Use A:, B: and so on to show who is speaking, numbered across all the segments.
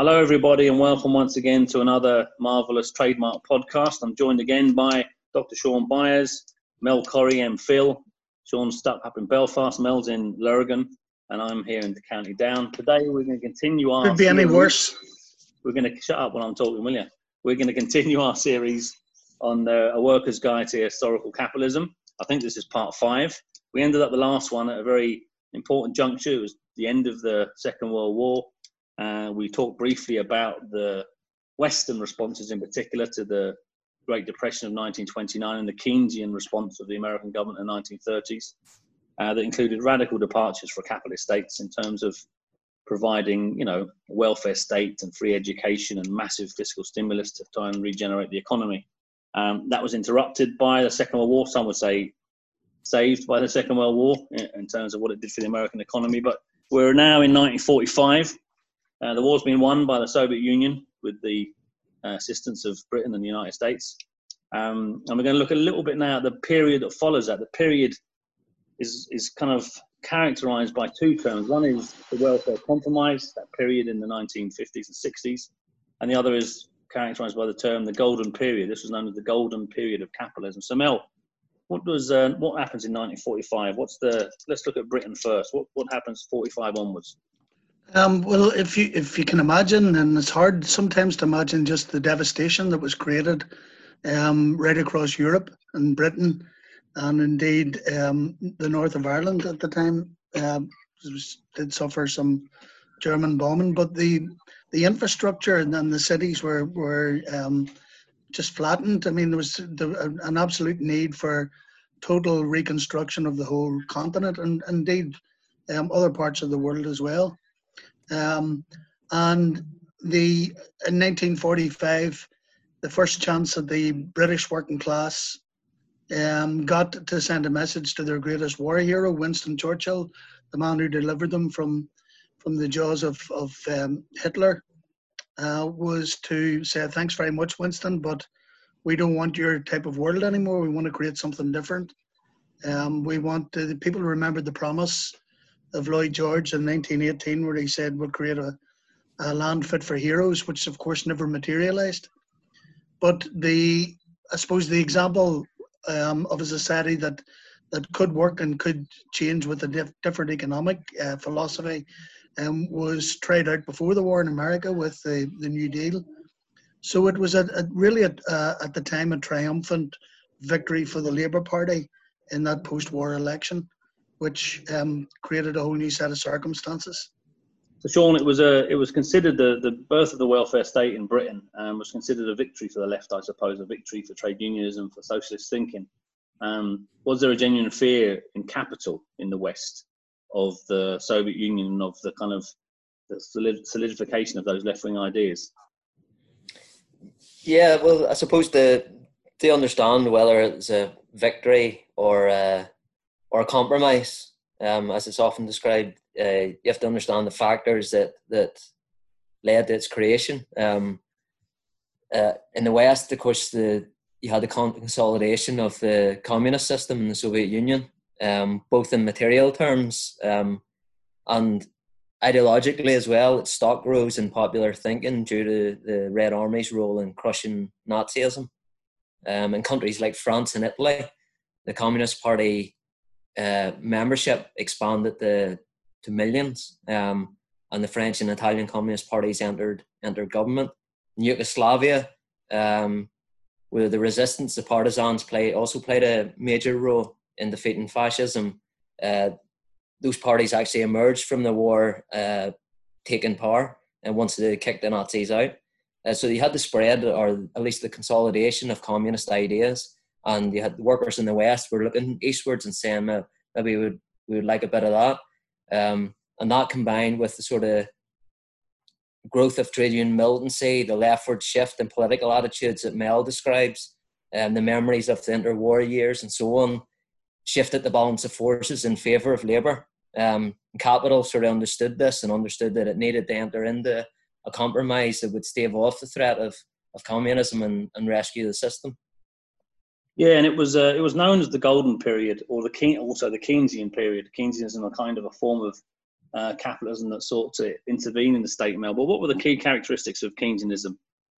A: Hello, everybody, and welcome once again to another marvelous trademark podcast. I'm joined again by Dr. Sean Byers, Mel Corrie, and Phil. Sean's stuck up in Belfast, Mel's in Lurgan, and I'm here in the County Down. Today, we're going to continue our.
B: Could be any worse.
A: We're going to shut up when I'm talking, will you? We're going to continue our series on the, a worker's guide to historical capitalism. I think this is part five. We ended up the last one at a very important juncture. It was the end of the Second World War. Uh, we talked briefly about the Western responses, in particular, to the Great Depression of 1929 and the Keynesian response of the American government in the 1930s, uh, that included radical departures for capitalist states in terms of providing, you know, welfare state and free education and massive fiscal stimulus to try and regenerate the economy. Um, that was interrupted by the Second World War. Some would say saved by the Second World War in terms of what it did for the American economy. But we're now in 1945. Uh, the war's been won by the Soviet Union with the uh, assistance of Britain and the United States. Um, and we're going to look a little bit now at the period that follows that. The period is, is kind of characterized by two terms. One is the welfare compromise, that period in the 1950s and 60s, and the other is characterized by the term the golden period. This was known as the golden period of capitalism. So, Mel, what does uh, what happens in 1945? What's the let's look at Britain first. What what happens 45 onwards?
B: Um, well, if you if you can imagine, and it's hard sometimes to imagine just the devastation that was created um, right across Europe and Britain, and indeed um, the north of Ireland at the time uh, was, did suffer some German bombing, but the the infrastructure and then the cities were were um, just flattened. I mean, there was an absolute need for total reconstruction of the whole continent and indeed um, other parts of the world as well. Um, and the in 1945, the first chance that the British working class um, got to send a message to their greatest war hero, Winston Churchill, the man who delivered them from from the jaws of, of um, Hitler uh, was to say, thanks very much, Winston, but we don't want your type of world anymore. We want to create something different. Um, we want uh, people to remember the promise of Lloyd George in 1918, where he said we'll create a, a land fit for heroes, which of course never materialized. But the, I suppose, the example um, of a society that that could work and could change with a diff- different economic uh, philosophy um, was tried out before the war in America with the, the New Deal. So it was a, a really a, uh, at the time a triumphant victory for the Labour Party in that post-war election, which um, created a whole new set of circumstances.
A: So, Sean, it was a it was considered the, the birth of the welfare state in Britain um, was considered a victory for the left, I suppose, a victory for trade unionism, for socialist thinking. Um, was there a genuine fear in capital in the West of the Soviet Union of the kind of the solidification of those left wing ideas?
C: Yeah, well, I suppose the to understand whether it's a victory or a, or a compromise, um, as it's often described, uh, you have to understand the factors that that led to its creation. Um, uh, in the West, of course, the you had the consolidation of the communist system in the Soviet Union, um, both in material terms um, and ideologically as well. It stock rose in popular thinking due to the Red Army's role in crushing Nazism. Um, in countries like France and Italy, the Communist Party uh, membership expanded to, to millions, um, and the French and Italian Communist parties entered entered government. In Yugoslavia, um, where the resistance, the partisans play also played a major role in defeating fascism. Uh, those parties actually emerged from the war uh, taking power and once they kicked the Nazis out. Uh, so you had the spread or at least the consolidation of communist ideas, and you had the workers in the West were looking eastwards and saying uh, maybe we would we would like a bit of that, um, and that combined with the sort of growth of trade union militancy, the leftward shift in political attitudes that Mel describes, and the memories of the interwar years and so on, shifted the balance of forces in favour of Labour. Um, Capital sort of understood this and understood that it needed to enter into a compromise that would stave off the threat of, of communism and, and rescue the system.
A: Yeah, and it was uh, it was known as the golden period, or the also the Keynesian period. Keynesianism, a kind of a form of uh, capitalism that sought to intervene in the state Mel. But what were the key characteristics of Keynesianism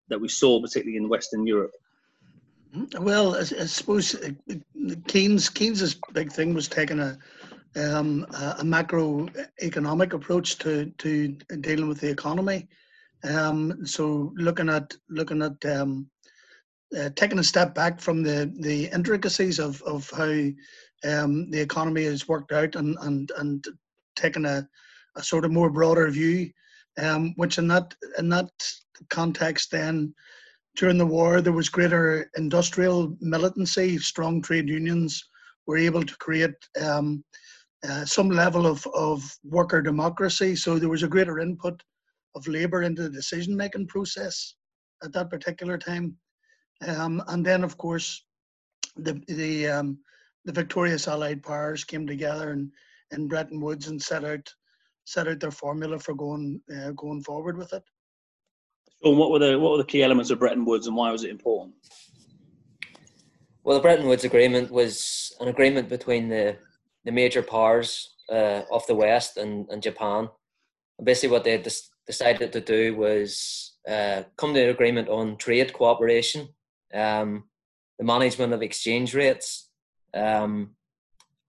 A: that we saw, particularly in Western Europe?
B: Well, I, I suppose uh, Keynes Keynes's big thing was taking a um, a macroeconomic approach to to dealing with the economy. Um, so looking at looking at um, uh, taking a step back from the the intricacies of of how um, the economy is worked out and and and taking a, a sort of more broader view, um, which in that in that context then during the war there was greater industrial militancy, strong trade unions were able to create um, uh, some level of, of worker democracy. So there was a greater input of labour into the decision making process at that particular time. Um, and then, of course, the the um, the victorious Allied powers came together and in Bretton Woods and set out set out their formula for going uh, going forward with it.
A: So, what were the what were the key elements of Bretton Woods, and why was it important?
C: Well, the Bretton Woods Agreement was an agreement between the the major powers uh, of the West and, and Japan. And basically, what they des- decided to do was uh, come to an agreement on trade cooperation, um, the management of exchange rates, um,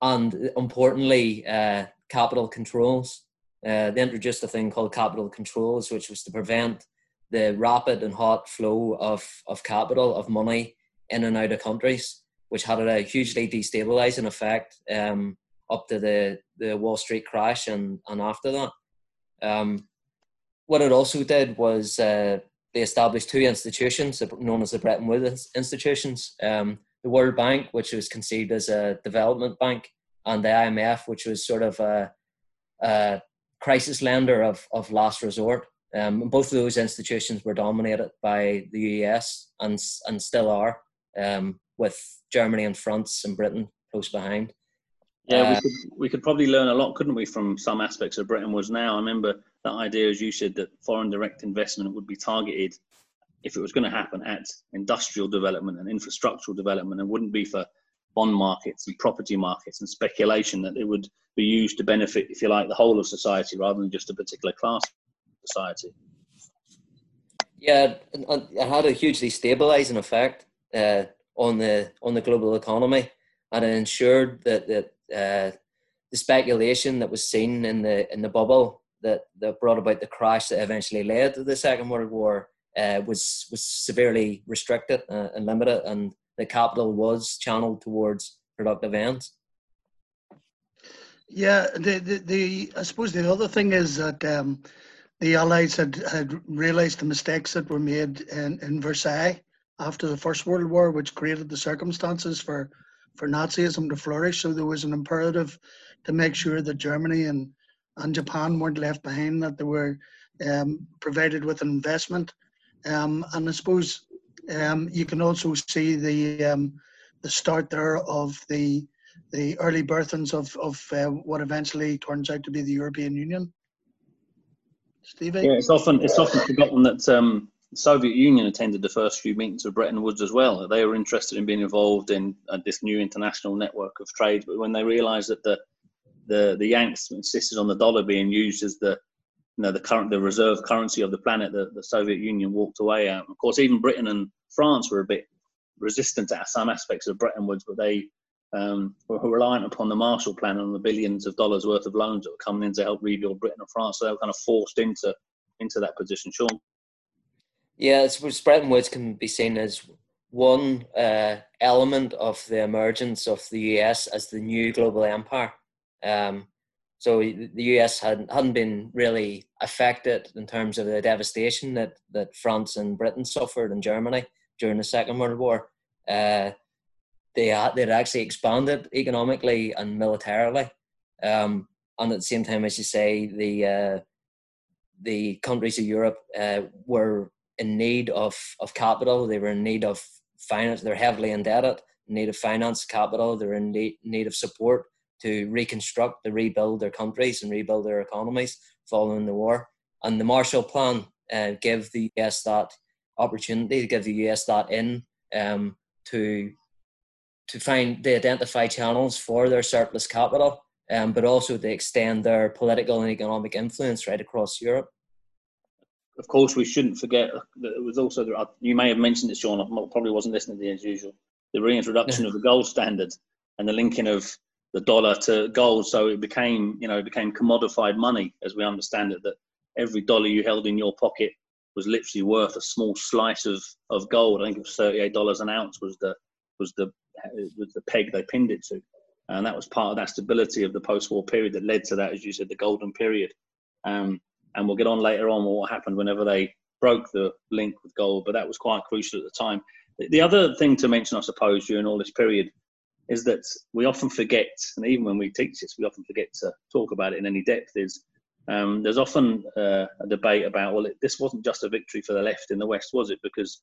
C: and importantly, uh, capital controls. Uh, they introduced a thing called capital controls, which was to prevent the rapid and hot flow of, of capital, of money in and out of countries, which had a hugely destabilizing effect um, up to the, the Wall Street crash and, and after that. Um, what it also did was uh, they established two institutions known as the Bretton Woods institutions um, the World Bank, which was conceived as a development bank, and the IMF, which was sort of a, a crisis lender of, of last resort. Um, both of those institutions were dominated by the US and, and still are, um, with Germany and France and Britain close behind.
A: Yeah, uh, we, could, we could probably learn a lot, couldn't we, from some aspects of Bretton Woods now. I remember that idea, as you said, that foreign direct investment would be targeted if it was going to happen at industrial development and infrastructural development and wouldn't be for bond markets and property markets and speculation that it would be used to benefit, if you like, the whole of society rather than just a particular class of society.
C: Yeah, it had a hugely stabilizing effect uh, on the on the global economy, and it ensured that that uh, the speculation that was seen in the in the bubble that, that brought about the crash that eventually led to the Second World War uh, was was severely restricted uh, and limited, and the capital was channeled towards productive ends.
B: Yeah, the, the, the I suppose the other thing is that um, the Allies had, had realised the mistakes that were made in, in Versailles after the First World War, which created the circumstances for for Nazism to flourish. So there was an imperative to make sure that Germany and, and Japan weren't left behind, that they were um, provided with an investment. Um, and I suppose um, you can also see the um, the start there of the the early birthings of, of uh, what eventually turns out to be the European Union. Stevie?
A: Yeah, it's often it's often forgotten that um, the Soviet Union attended the first few meetings of Bretton Woods as well. They were interested in being involved in uh, this new international network of trade, but when they realised that the the the Yanks insisted on the dollar being used as the you know the current the reserve currency of the planet, the, the Soviet Union walked away. Out. Of course, even Britain and France were a bit resistant to some aspects of Bretton Woods, but they um, were reliant upon the Marshall Plan and the billions of dollars worth of loans that were coming in to help rebuild Britain and France. So they were kind of forced into into that position. Sean.
C: Yeah, suppose Bretton Woods can be seen as one uh, element of the emergence of the US as the new global empire. Um, so the US had, hadn't been really affected in terms of the devastation that, that France and Britain suffered in Germany during the Second World War. Uh, they had they'd actually expanded economically and militarily, um, and at the same time, as you say, the uh, the countries of Europe uh, were in need of, of capital. They were in need of finance. They're heavily indebted, in need of finance capital. They're in need, need of support to reconstruct, to rebuild their countries and rebuild their economies following the war. And the Marshall Plan uh, gave the US that opportunity to give the US that in um, to to find to identify channels for their surplus capital um, but also to extend their political and economic influence right across Europe.
A: Of course, we shouldn't forget that it was also, you may have mentioned it, Sean, I probably wasn't listening to you as usual, the reintroduction of the gold standard and the linking of the dollar to gold. So it became, you know, it became commodified money as we understand it, that every dollar you held in your pocket was literally worth a small slice of, of gold. I think it was $38 an ounce was the, was the, was the peg they pinned it to. And that was part of that stability of the post-war period that led to that, as you said, the golden period. Um, and we'll get on later on what happened whenever they broke the link with gold, but that was quite crucial at the time. The other thing to mention, I suppose, during all this period is that we often forget, and even when we teach this, we often forget to talk about it in any depth, is um, there's often uh, a debate about, well, it, this wasn't just a victory for the left in the West, was it? Because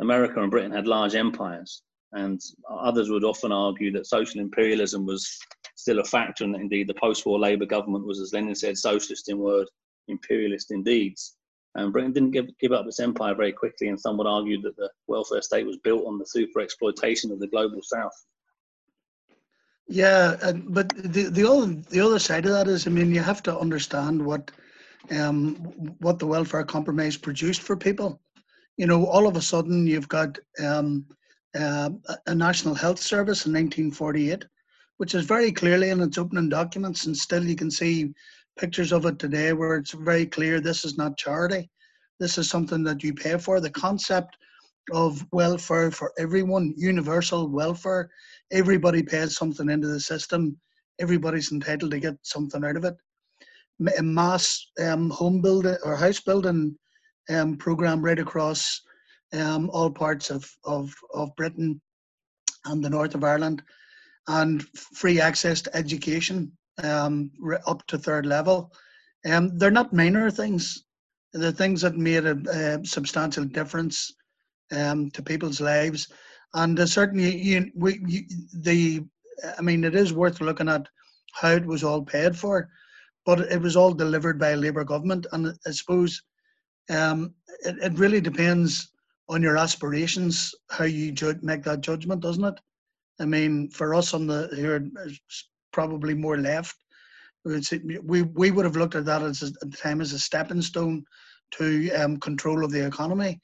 A: America and Britain had large empires, and others would often argue that social imperialism was still a factor, and indeed the post-war Labour government was, as Lenin said, socialist in word, imperialist in deeds. And Britain didn't give, give up its empire very quickly, and some would argue that the welfare state was built on the super exploitation of the global south.
B: Yeah, uh, but the the other the other side of that is, I mean, you have to understand what um, what the welfare compromise produced for people. You know, all of a sudden you've got um, uh, a national health service in 1948, which is very clearly in its opening documents, and still you can see pictures of it today where it's very clear this is not charity. This is something that you pay for. The concept of welfare for everyone, universal welfare, everybody pays something into the system. Everybody's entitled to get something out of it. A mass um, home building or house building um, program right across um, all parts of, of, of Britain and the north of Ireland, and free access to education um, up to third level. Um, they're not minor things. They're things that made a, a substantial difference um, to people's lives. And uh, certainly, you, we, you, the, I mean, it is worth looking at how it was all paid for, but it was all delivered by a Labour government. And I suppose um, it, it really depends on your aspirations how you ju- make that judgment, doesn't it? I mean, for us on the here, probably more left. We we would have looked at that as a, at the time as a stepping stone to um, control of the economy.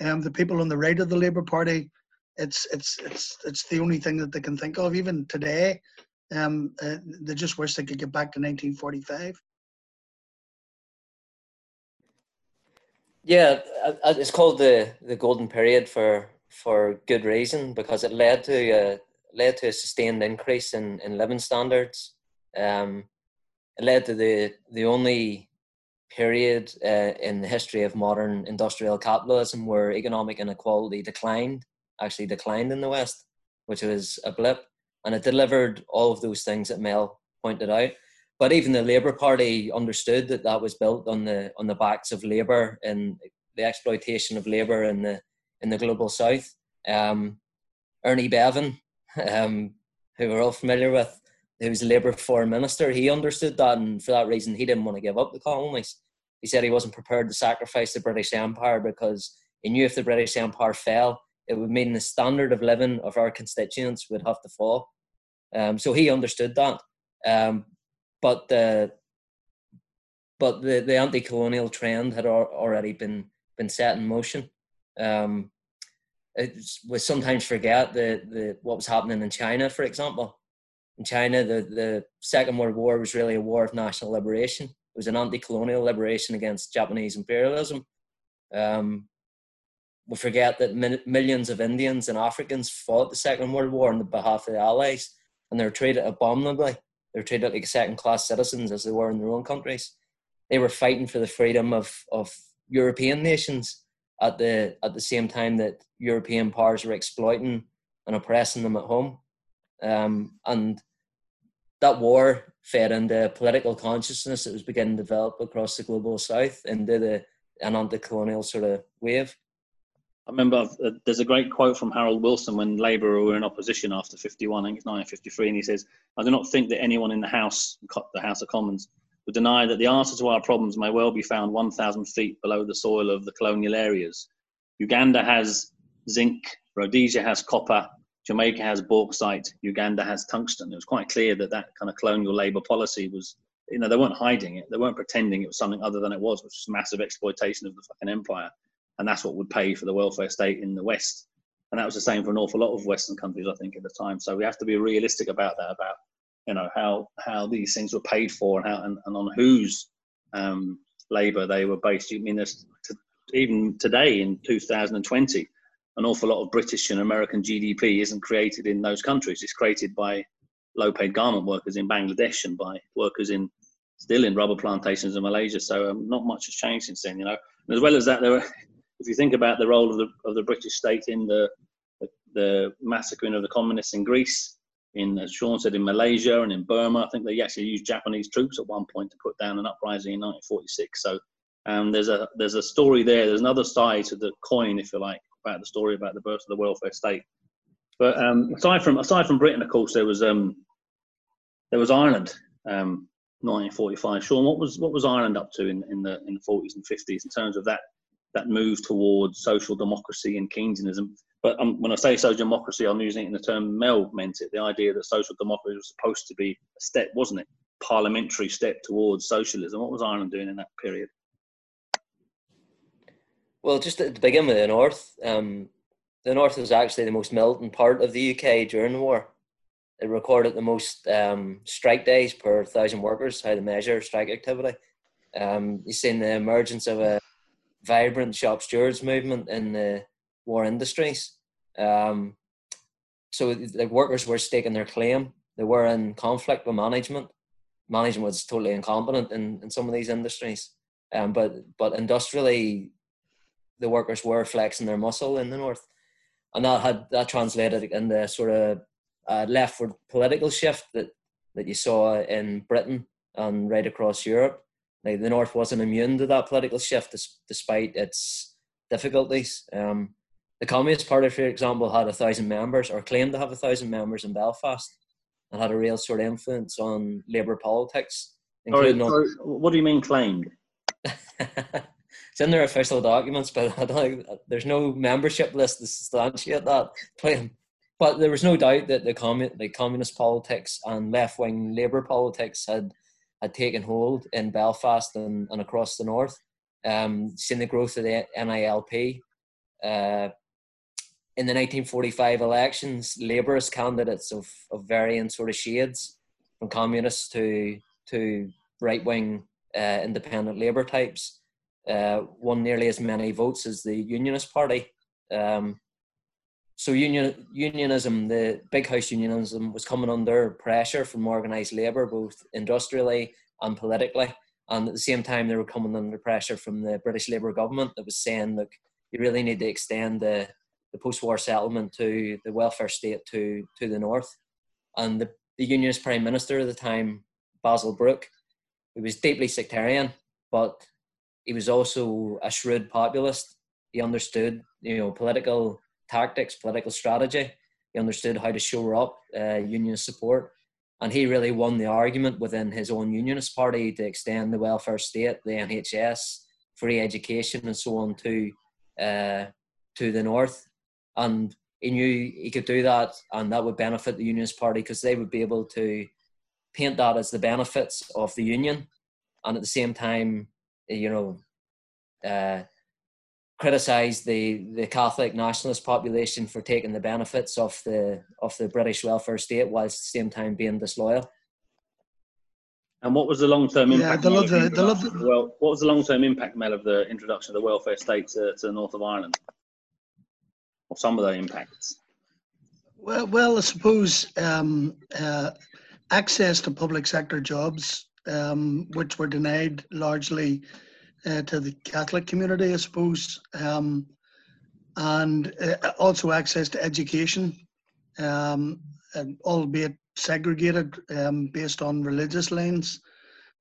B: Um, the people on the right of the Labour Party, it's it's it's it's the only thing that they can think of. Even today, um, uh, they just wish they could get back to 1945.
C: Yeah, uh, uh, it's called the the golden period for for good reason because it led to a led to a sustained increase in, in living standards. Um, it led to the the only period uh, in the history of modern industrial capitalism where economic inequality declined, actually declined in the West, which was a blip. And it delivered all of those things that Mel pointed out. But even the Labour Party understood that that was built on the on the backs of labour and the exploitation of labour in the in the global South. Um, Ernie Bevin, um, who we're all familiar with, who was a Labour foreign minister, he understood that, and for that reason, he didn't want to give up the colonies. He said he wasn't prepared to sacrifice the British Empire because he knew if the British Empire fell, it would mean the standard of living of our constituents would have to fall. Um, so he understood that. Um, but the but the, the anti-colonial trend had already been been set in motion. Um, we sometimes forget the, the what was happening in China, for example. In China, the, the Second World War was really a war of national liberation. It was an anti-colonial liberation against Japanese imperialism. Um, we forget that min- millions of Indians and Africans fought the Second World War on the behalf of the Allies, and they were treated abominably. They were treated like second-class citizens as they were in their own countries. They were fighting for the freedom of, of European nations at the at the same time that European powers were exploiting and oppressing them at home. Um, and that war fed into political consciousness that was beginning to develop across the global south into the an anti-colonial sort of wave.
A: I remember uh, there's a great quote from Harold Wilson when Labour were in opposition after 51, I think it's 1953, and he says, "I do not think that anyone in the House, the House of Commons, would deny that the answer to our problems may well be found 1,000 feet below the soil of the colonial areas. Uganda has zinc, Rhodesia has copper, Jamaica has bauxite, Uganda has tungsten. It was quite clear that that kind of colonial labor policy was, you know, they weren't hiding it, they weren't pretending it was something other than it was, which was massive exploitation of the fucking empire, and that's what would pay for the welfare state in the West. And that was the same for an awful lot of Western countries, I think, at the time. So we have to be realistic about that, about you know how how these things were paid for and how and, and on whose um, labor they were based. I mean, there's even today in 2020, an awful lot of British and American GDP isn't created in those countries. It's created by low-paid garment workers in Bangladesh and by workers in still in rubber plantations in Malaysia. So um, not much has changed since then, you know. And as well as that, there were, if you think about the role of the of the British state in the the, the massacring of the communists in Greece, in as Sean said, in Malaysia and in Burma, I think they actually used Japanese troops at one point to put down an uprising in 1946. So um, there's a there's a story there. There's another side to the coin, if you like, about the story about the birth of the welfare state. But um, aside from aside from Britain, of course, there was um, there was Ireland, um, 1945. Sean, what was what was Ireland up to in, in the in the 40s and 50s in terms of that that move towards social democracy and Keynesianism? But um, when I say social democracy, I'm using it in the term Mel meant it. The idea that social democracy was supposed to be a step, wasn't it? Parliamentary step towards socialism. What was Ireland doing in that period?
C: Well, just to begin with the north, um, the north was actually the most militant part of the UK during the war. It recorded the most um, strike days per thousand workers, how to measure strike activity. Um, you've seen the emergence of a vibrant shop stewards movement in the war industries. Um, so the workers were staking their claim. They were in conflict with management. Management was totally incompetent in, in some of these industries. Um, but but industrially, the workers were flexing their muscle in the north, and that had that translated in the sort of uh, leftward political shift that that you saw in Britain and right across Europe. Like the north wasn't immune to that political shift, despite its difficulties. Um, the Communist Party, for example, had a thousand members or claimed to have a thousand members in Belfast and had a real sort of influence on Labour politics.
A: Sorry, sorry, what do you mean claimed?
C: it's in their official documents, but I don't there's no membership list to substantiate that claim. But there was no doubt that the, commun- the communist politics and left wing Labour politics had, had taken hold in Belfast and, and across the north. Um, seeing the growth of the NILP. Uh, in the 1945 elections, Labourist candidates of, of varying sort of shades, from communists to to right wing uh, independent Labour types, uh, won nearly as many votes as the Unionist Party. Um, so union, unionism, the big house unionism, was coming under pressure from organised labour, both industrially and politically. And at the same time, they were coming under pressure from the British Labour government that was saying, look, you really need to extend the, the post-war settlement to the welfare state to, to the north. And the, the unionist prime minister at the time, Basil Brooke, he was deeply sectarian, but he was also a shrewd populist. He understood, you know, political tactics, political strategy. He understood how to shore up uh, union support, and he really won the argument within his own unionist party to extend the welfare state, the NHS, free education, and so on to uh, to the north. And he knew he could do that, and that would benefit the unionist party because they would be able to paint that as the benefits of the union, and at the same time you know, uh, criticise the the Catholic nationalist population for taking the benefits of the of the British welfare state whilst at the same time being disloyal.
A: And what was the long term impact?
B: Yeah, the, the, the,
A: the, well, what was the long term impact, Mel, of the introduction of the welfare state to, to the north of Ireland? Or some of the impacts?
B: Well, well, I suppose um, uh, access to public sector jobs um, which were denied largely uh, to the Catholic community, I suppose, um, and uh, also access to education, um, albeit segregated um, based on religious lines.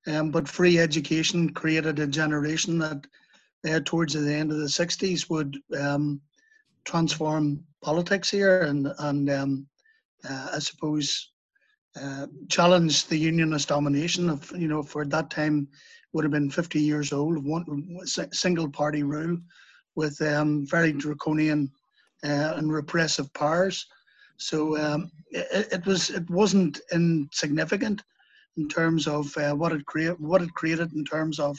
B: Um, but free education created a generation that, uh, towards the end of the 60s, would um, transform politics here and, and uh, I suppose uh, challenged the unionist domination of you know for that time would have been 50 years old one single party rule with um, very draconian uh, and repressive powers So um, it, it, was it wasn't insignificant in terms of uh, what it create what it created in terms of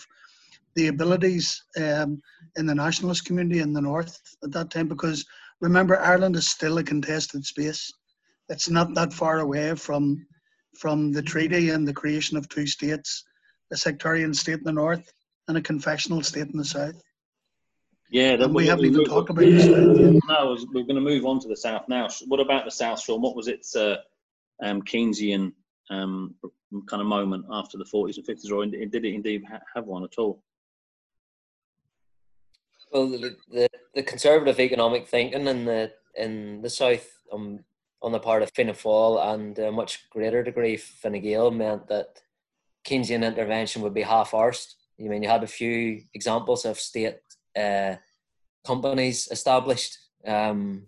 B: the abilities um, in the nationalist community in the north at that time. Because remember, Ireland is still a contested space. It's not that far away from from the treaty and the creation of two states, a sectarian state in the north and a confessional state in the south.
A: Yeah,
B: and we, we haven't even talked about this.
A: No, we're going to move on to the south now. What about the south, Sean? What was its uh, um, Keynesian um, kind of moment after the 40s and 50s, or did it indeed have one at all?
C: Well, the, the, the conservative economic thinking in the in the south, um, on the part of Fianna Fáil and a much greater degree Fine Gael, meant that Keynesian intervention would be half-arsed. You mean you had a few examples of state uh, companies established. Um,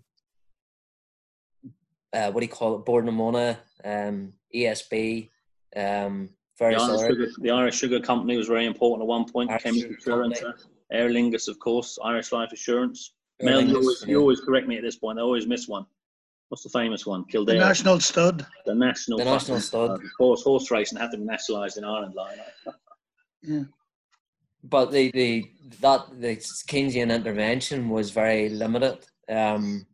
C: uh, what do you call it? Bord na Móna, um, ESB, um,
A: the Irish, sugar, the Irish Sugar Company was very important at one point. Irish Insurance, Aer Lingus, of course, Irish Life Assurance. Mel, you always, you always correct me at this point. I always miss one. What's the famous one? Kildare.
B: The National Stud.
A: The National.
C: The National Stud. Uh,
A: of course, horse racing had to be nationalised in Ireland, like.
B: yeah
C: but the, the that the Keynesian intervention was very limited um,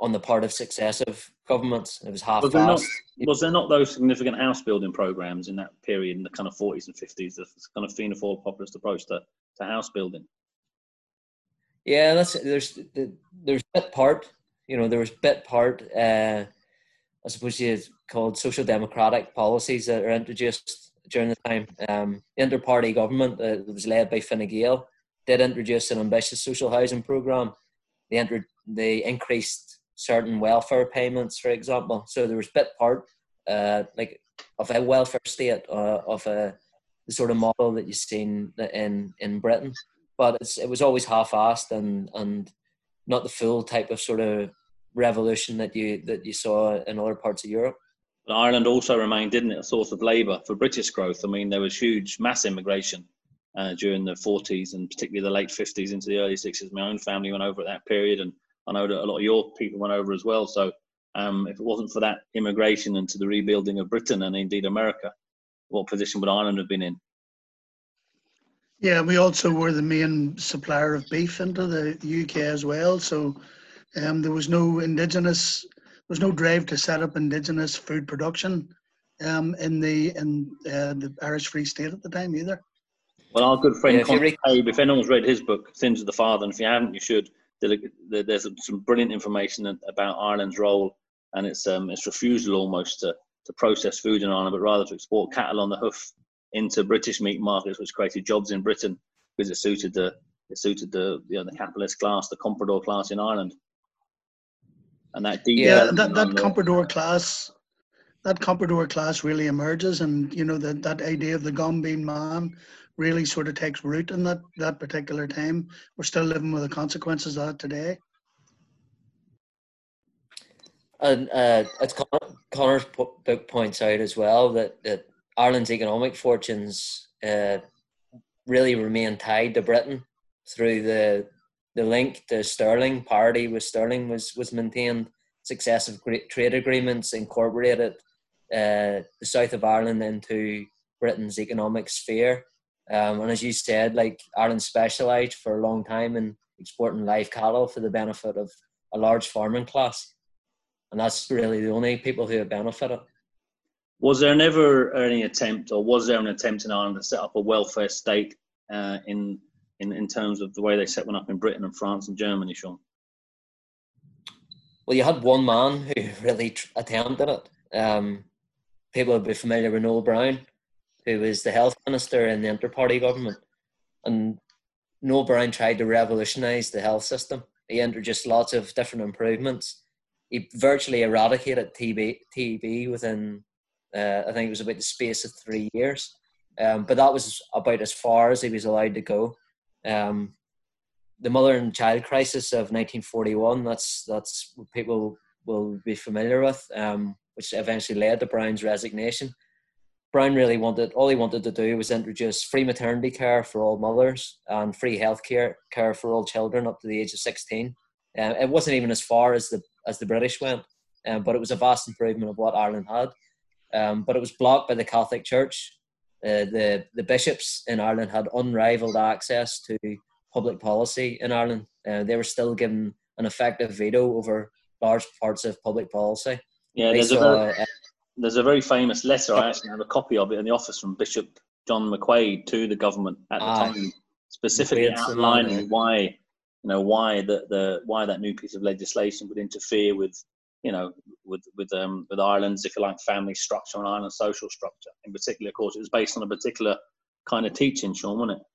C: on the part of successive governments. It was half was there,
A: not, was there not those significant house building programs in that period in the kind of 40s and 50s, the kind of Fianna Fáil populist approach to, to house building?
C: Yeah, that's there's there's bit part, you know, there was bit part. Uh, I suppose you called social democratic policies that are introduced during the time. Um, inter-party government that was led by Fine Gael did introduce an ambitious social housing program. They entered, they increased certain welfare payments, for example. So there was bit part uh, like of a welfare state uh, of a the sort of model that you've seen in in Britain, but it was always half-assed and and not the full type of sort of revolution that you that you saw in other parts of Europe.
A: But Ireland also remained, didn't it, a source of labour for British growth. I mean, there was huge mass immigration uh, during the 40s and particularly the late 50s into the early 60s. My own family went over at that period, and I know that a lot of your people went over as well. So, um, if it wasn't for that immigration and to the rebuilding of Britain and indeed America, what position would Ireland have been in?
B: Yeah, we also were the main supplier of beef into the UK as well. So um, there was no indigenous there was no drive to set up indigenous food production um, in the in uh, the Irish Free State at the time either.
A: Well, our good friend yeah, if, if anyone's read his book, Sins of the Father, and if you haven't, you should. There's some brilliant information about Ireland's role and its um, its refusal almost to, to process food in Ireland, but rather to export cattle on the hoof into British meat markets, which created jobs in Britain because it suited the it suited the you know, the capitalist class, the comprador class in Ireland and that
B: yeah that that comprador class that comprador class really emerges and you know that that idea of the gombeen man really sort of takes root in that that particular time. We're still living with the consequences of that today.
C: And uh, as Conor's book points out as well that, that Ireland's economic fortunes uh, really remain tied to Britain through the the link to sterling parity with sterling was was maintained. Successive trade agreements incorporated uh, the south of Ireland into Britain's economic sphere. Um, and as you said, like Ireland specialised for a long time in exporting live cattle for the benefit of a large farming class, and that's really the only people who have benefited.
A: Was there never any attempt, or was there an attempt in Ireland to set up a welfare state uh, in in, in terms of the way they set one up in Britain and France and Germany, Sean?
C: Well, you had one man who really attempted it. Um, people would be familiar with Noel Browne, who was the health minister in the inter-party government. And Noel Browne tried to revolutionise the health system. He introduced lots of different improvements. He virtually eradicated TB, TB within, uh, I think it was about the space of three years. Um, but that was about as far as he was allowed to go. Um, the mother and child crisis of 1941. That's that's people will be familiar with, um, which eventually led to Browne's resignation. Browne really wanted all he wanted to do was introduce free maternity care for all mothers and free health care care for all children up to the age of 16. Um, it wasn't even as far as the as the British went. Um, but it was a vast improvement of what Ireland had. Um, but it was blocked by the Catholic Church. Uh, the the bishops in Ireland had unrivaled access to public policy in Ireland. Uh, they were still given an effective veto over large parts of public policy.
A: Yeah, there's, a very, uh, there's a very famous letter. I actually have a copy of it in the office from Bishop John McQuaid to the government at the ah, time, specifically outlining why you know why the, the why that new piece of legislation would interfere with you know with with um with Ireland's if you like family structure and Ireland's social structure. In particular, of course, it was based on a particular kind of teaching, Sean, wasn't it?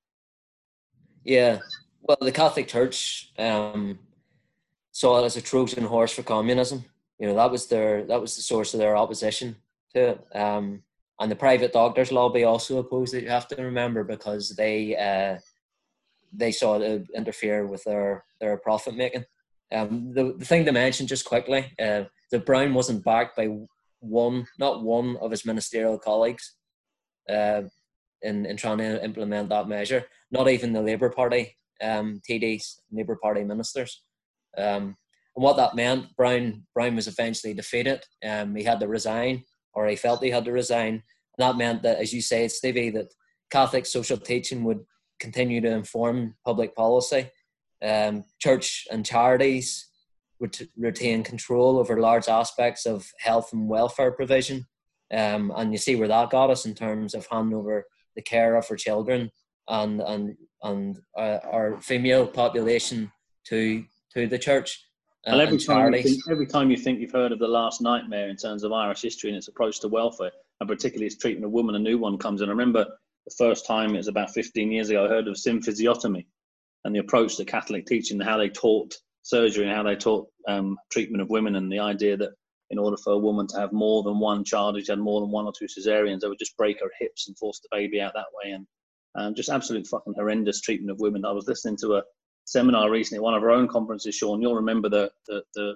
C: Yeah. Well, the Catholic Church um, saw it as a Trojan horse for communism. You know, that was their that was the source of their opposition to it. Um, and the private doctors lobby also opposed it. You have to remember because they uh, they saw it interfere with their their profit making. Um, the, the thing to mention just quickly, uh, that Browne wasn't backed by one, not one of his ministerial colleagues uh, in, in trying to implement that measure, not even the Labour Party um, TDs, Labour Party ministers. Um, and what that meant, Browne, Browne was eventually defeated. Um, he had to resign, or he felt he had to resign. And that meant that, as you say, Stevie, that Catholic social teaching would continue to inform public policy um, church and charities ret- retain control over large aspects of health and welfare provision. Um, and you see where that got us in terms of handing over the care of our children and and and uh, our female population to to the church.
A: Uh, and every time, think, every time you think you've heard of the last nightmare in terms of Irish history and its approach to welfare, and particularly its treatment of women, a new one comes in. I remember the first time it was about 15 years ago. I heard of symphysiotomy, and the approach to Catholic teaching, how they taught surgery and how they taught um, treatment of women, and the idea that in order for a woman to have more than one child, she had more than one or two cesareans, they would just break her hips and force the baby out that way, and um, just absolute fucking horrendous treatment of women. I was listening to a seminar recently at one of our own conferences, Sean. You'll remember the the the,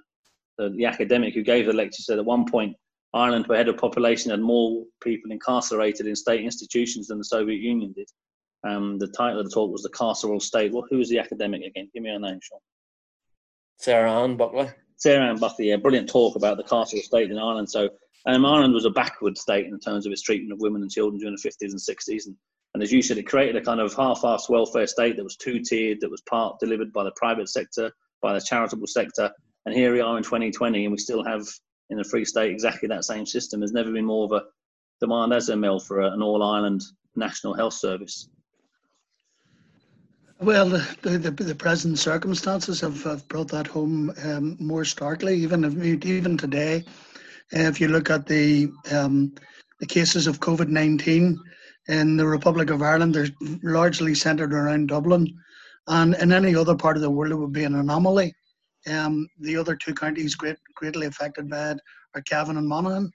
A: the, the academic who gave the lecture said at one point Ireland, per head of population, had more people incarcerated in state institutions than the Soviet Union did. Um, the title of the talk was The Carceral State. Well, who was the academic again? Give me her name, Sean.
C: Sarah Ann Buckley.
A: Sarah-Anne Buckley, yeah, brilliant talk about the carceral state in Ireland. So um, Ireland was a backward state in terms of its treatment of women and children during the 50s and 60s. And, and as you said, it created a kind of half-assed welfare state that was two-tiered, that was part delivered by the private sector, by the charitable sector. And here we are in 2020, and we still have in the Free State exactly that same system. There's never been more of a demand as a mill for an all-Ireland national health service.
B: Well, the, the, the present circumstances have, have brought that home um, more starkly. Even if, even today, if you look at the um, the cases of COVID nineteen in the Republic of Ireland, they're largely centred around Dublin, and in any other part of the world, it would be an anomaly. Um, the other two counties great, greatly affected by it are Cavan and Monaghan.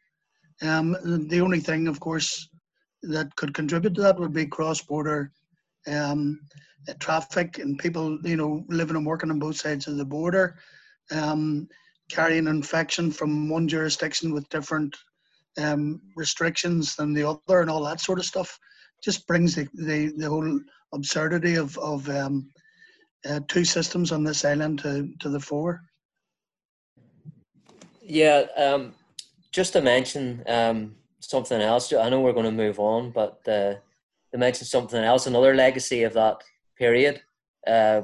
B: Um, the only thing, of course, that could contribute to that would be cross-border um, traffic and people, you know, living and working on both sides of the border, um, carrying infection from one jurisdiction with different um, restrictions than the other, and all that sort of stuff, just brings the the, the whole absurdity of of um, uh, two systems on this island to to the fore.
C: Yeah, um, just to mention um, something else. I know we're going to move on, but uh, to mention something else, another legacy of that period uh,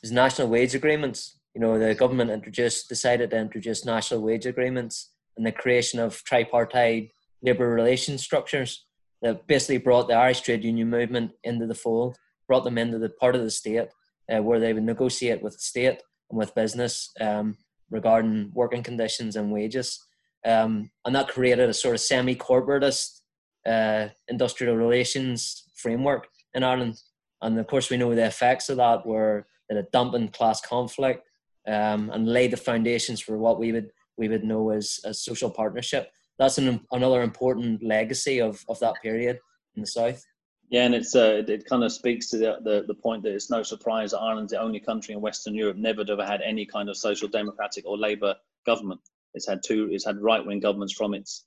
C: was national wage agreements. You know, the government introduced decided to introduce national wage agreements and the creation of tripartite labour relations structures that basically brought the Irish trade union movement into the fold, brought them into the part of the state uh, where they would negotiate with the state and with business um, regarding working conditions and wages. Um, and that created a sort of semi-corporatist uh, industrial relations framework in Ireland and of course, we know the effects of that were that it dampened class conflict um, and laid the foundations for what we would we would know as, as social partnership. That's an, another important legacy of, of that period in the south.
A: Yeah, and it's uh, it, kind of speaks to the, the, the point that it's no surprise that Ireland's the only country in Western Europe never to have had any kind of social democratic or Labour government. It's had two. It's had right wing governments from its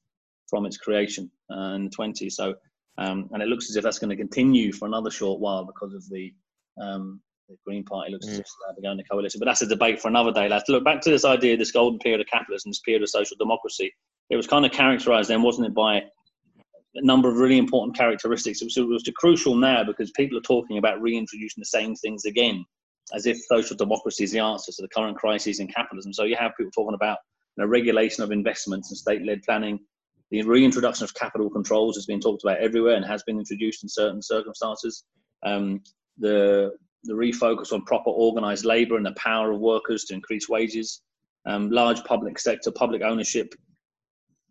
A: from its creation uh, in the 20s. So um, and it looks as if that's going to continue for another short while because of the um, the Green Party looks mm. as if they're going to coalition. But that's a debate for another day. Let's look back to this idea, this golden period of capitalism, this period of social democracy. It was kind of characterized then, wasn't it, by a number of really important characteristics. It was, it was crucial now because people are talking about reintroducing the same things again, as if social democracy is the answer to the current crises in capitalism. So you have people talking about you know, regulation of investments and state-led planning. The reintroduction of capital controls has been talked about everywhere and has been introduced in certain circumstances. Um, the the refocus on proper organised labour and the power of workers to increase wages, um, large public sector, public ownership,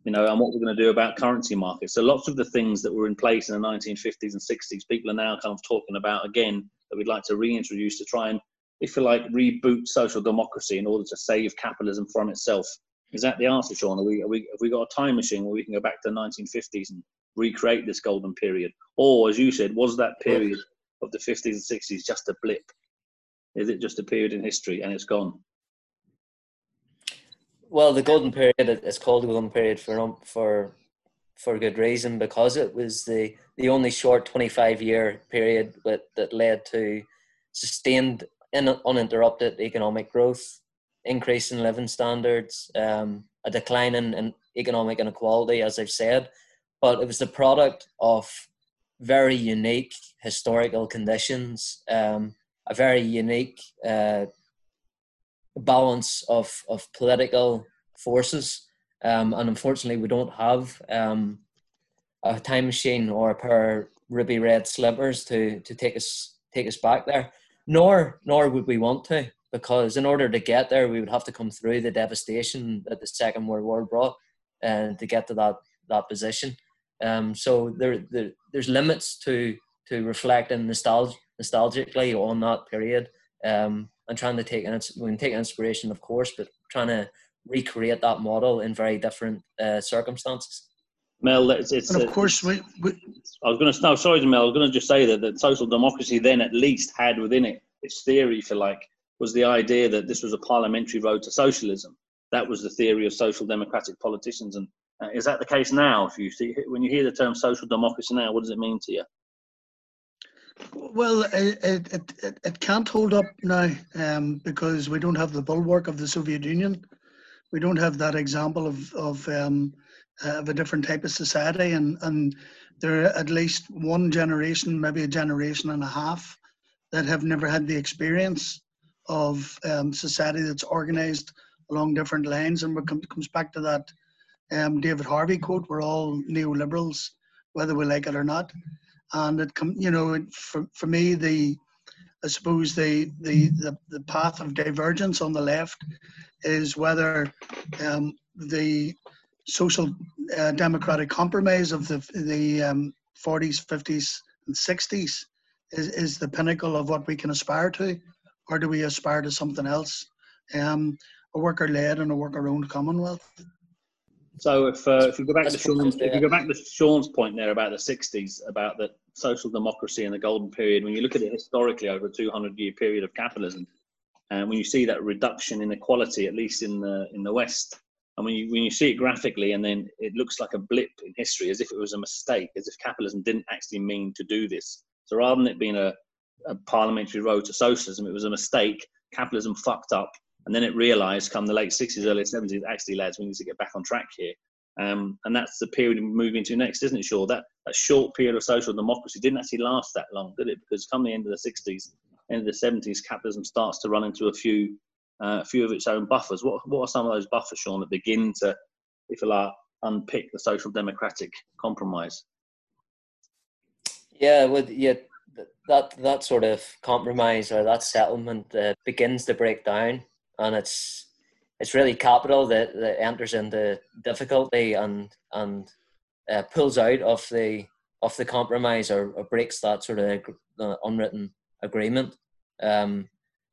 A: you know, and what we're going to do about currency markets. So lots of the things that were in place in the 1950s and 60s, people are now kind of talking about again that we'd like to reintroduce to try and, if you like, reboot social democracy in order to save capitalism from itself. Is that the answer, Sean? Are we, are we, have we got a time machine where we can go back to the 1950s and recreate this golden period? Or, as you said, was that period of the 50s and 60s just a blip? Is it just a period in history and it's gone?
C: Well, the golden period it's called the golden period for for for good reason because it was the the only short 25 year period that, that led to sustained and uninterrupted economic growth, increase in living standards, um, a decline in, in economic inequality, as I've said. But it was the product of very unique historical conditions, um, a very unique uh, balance of, of political forces. Um, and unfortunately, we don't have um, a time machine or a pair of ruby red slippers to, to take us take us back there. Nor nor would we want to, because in order to get there, we would have to come through the devastation that the Second World War brought, and uh, to get to that that position. Um, so there, there there's limits to to reflecting nostalg- nostalgically on that period. Um, and trying to take we can take inspiration, of course, but trying to recreate that model in very different uh, circumstances.
A: Mel, it's, it's
B: and of course we, we,
A: I was going to no, sorry, Mel. I was going to just say that that social democracy then at least had within it its theory, for like, was the idea that this was a parliamentary road to socialism. That was the theory of social democratic politicians, and uh, is that the case now? If you see when you hear the term social democracy now, what does it mean to you?
B: Well, it, it, it, it can't hold up now um, because we don't have the bulwark of the Soviet Union. We don't have that example of, of, um, of a different type of society. And, and there are at least one generation, maybe a generation and a half, that have never had the experience of um, society that's organized along different lines. And it comes back to that um, David Harvey quote we're all neoliberals, whether we like it or not and it come you know for, for me the I suppose the, the, the, the path of divergence on the left is whether um, the social uh, democratic compromise of the the um, 40s, 50s, and 60s is, is the pinnacle of what we can aspire to, or do we aspire to something else? Um, a worker led and a worker owned Commonwealth.
A: So if uh, if we go back to Sean's, if you go back to Sean's point there about the '60s, about the social democracy and the golden period, when you look at it historically over a 200 year period of capitalism, and when you see that reduction in equality, at least in the in the West, and when you when you see it graphically, and then it looks like a blip in history, as if it was a mistake, as if capitalism didn't actually mean to do this. So rather than it being a, a parliamentary road to socialism, it was a mistake. Capitalism fucked up and then it realised, come the late 60s, early 70s, actually, lads, we need to get back on track here. Um, and that's the period we move into next, isn't it, Sure, That, that short period of social democracy didn't actually last that long, did it? Because come the end of the 60s, end of the 70s, capitalism starts to run into a few, uh, a few of its own buffers. What, what are some of those buffers, Sean, that begin to, if you like, unpick the social democratic compromise?
C: Yeah, well, yeah, that that sort of compromise or that settlement uh, begins to break down and it's it's really capital that, that enters into difficulty and and uh, pulls out of the of the compromise or, or breaks that sort of uh, unwritten agreement. Um,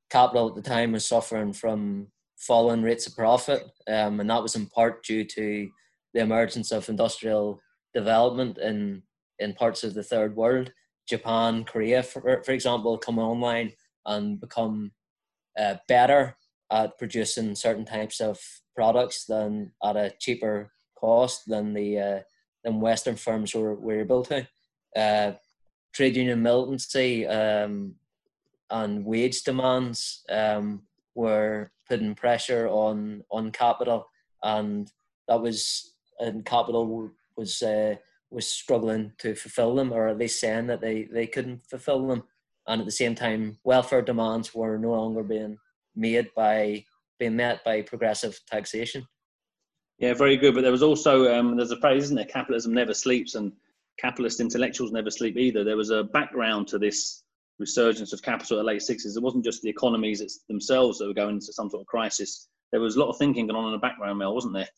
C: capital at the time was suffering from falling rates of profit, um, and that was in part due to the emergence of industrial development in in parts of the third world. Japan, Korea, for, for example, come online and become uh, better at producing certain types of products than at a cheaper cost than the uh, than Western firms were, were able to. Uh, trade union militancy um, and wage demands um, were putting pressure on on capital, and that was and capital was uh, was struggling to fulfil them, or at least saying that they they couldn't fulfil them, and at the same time, welfare demands were no longer being made by being met by progressive taxation.
A: Yeah, very good. But there was also um, there's a phrase, isn't there? Capitalism never sleeps, and capitalist intellectuals never sleep either. There was a background to this resurgence of capital in the late 60s. It wasn't just the economies themselves that were going into some sort of crisis. There was a lot of thinking going on in the background, Mel, wasn't there?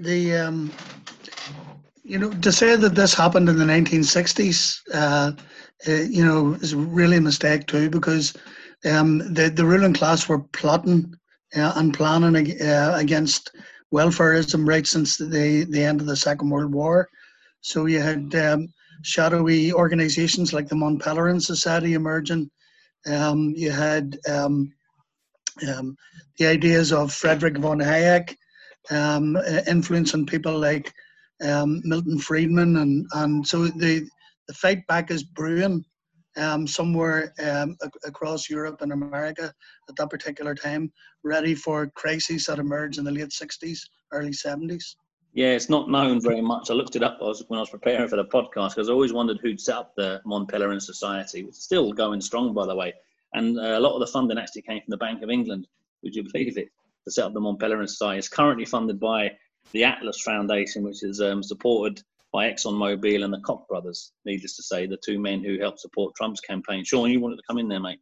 B: The um, you know to say that this happened in the 1960s, uh, uh, you know, is really a mistake too because um, the the ruling class were plotting uh, and planning uh, against welfareism right since the the end of the Second World War. So you had um, shadowy organisations like the Mont Pelerin Society emerging. Um, you had um, um the ideas of Frederick von Hayek um, influencing people like um, Milton Friedman, and and so the the fight back is brewing um, somewhere um, across Europe and America at that particular time, ready for crises that emerged in the late 60s, early 70s.
A: Yeah, it's not known very much. I looked it up when I was preparing for the podcast because I always wondered who'd set up the Mont Pelerin Society. It's still going strong, by the way. And uh, a lot of the funding actually came from the Bank of England. Would you believe it? To set up the Mont Pelerin Society. It's currently funded by the Atlas Foundation, which is um, supported by ExxonMobil and the Koch brothers, needless to say, the two men who helped support Trump's campaign. Sean, you wanted to come in there, mate.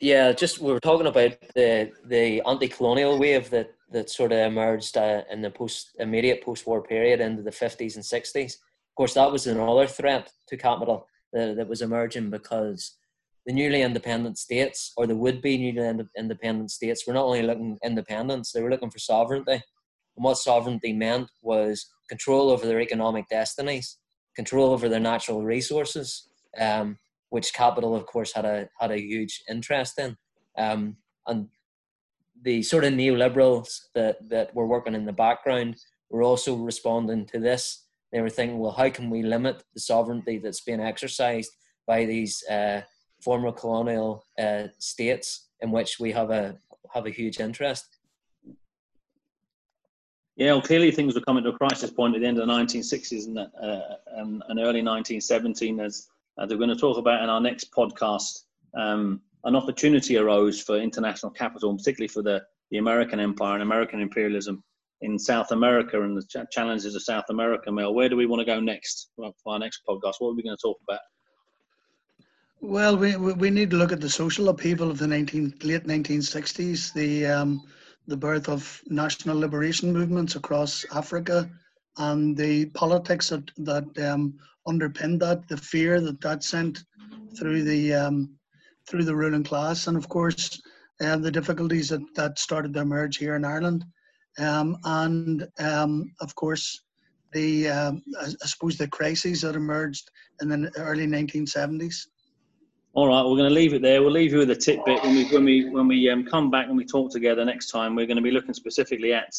C: Yeah, just we were talking about the the anti-colonial wave that that sort of emerged uh, in the post immediate post-war period into the 50s and 60s. Of course, that was another threat to capital that, that was emerging because the newly independent states or the would-be newly independent states were not only looking independence; they were looking for sovereignty. And what sovereignty meant was control over their economic destinies, control over their natural resources, um, which capital, of course, had a had a huge interest in. Um, and the sort of neoliberals that that were working in the background were also responding to this. They were thinking, well, how can we limit the sovereignty that's being exercised by these uh, former colonial uh, states in which we have a have a huge interest?
A: Yeah, well, clearly things were coming to a crisis point at the end of the 1960s and, uh, and, and, early 1917, as, as we're going to talk about in our next podcast. Um, an opportunity arose for international capital, particularly for the, the American empire and American imperialism in South America and the ch- challenges of South America. Mel, where do we want to go next for our next podcast? What are we going to talk about?
B: Well, we, we need to look at the social upheaval of the 19, late 1960s, the um, the birth of national liberation movements across Africa and the politics that, that um, underpinned that, the fear that that sent through the um, through the ruling class, and of course um, the difficulties that, that started to emerge here in Ireland, um, and um, of course the I, I suppose the crises that emerged in the early 1970s.
A: All right, we're going to leave it there. We'll leave you with a tidbit when we when we when we um, come back and we talk together next time. We're going to be looking specifically at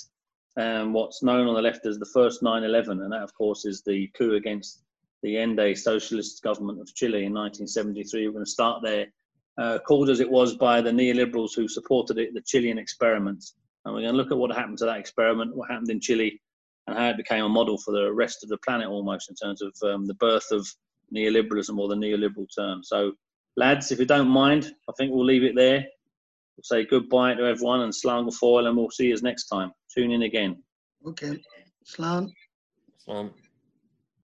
A: um, what's known on the left as the first 9/11, and that, of course, is the coup against the Allende socialist government of Chile in 1973. We're going to start there, uh, called as it was by the neoliberals who supported it, the Chilean experiment, and we're going to look at what happened to that experiment, what happened in Chile, and how it became a model for the rest of the planet, almost in terms of um, the birth of neoliberalism or the neoliberal term. So lads, if you don't mind, I think we'll leave it there. We'll say goodbye to everyone and Slán fóill, and we'll see you next time. Tune in again.
B: Okay. Slán.
C: Slán.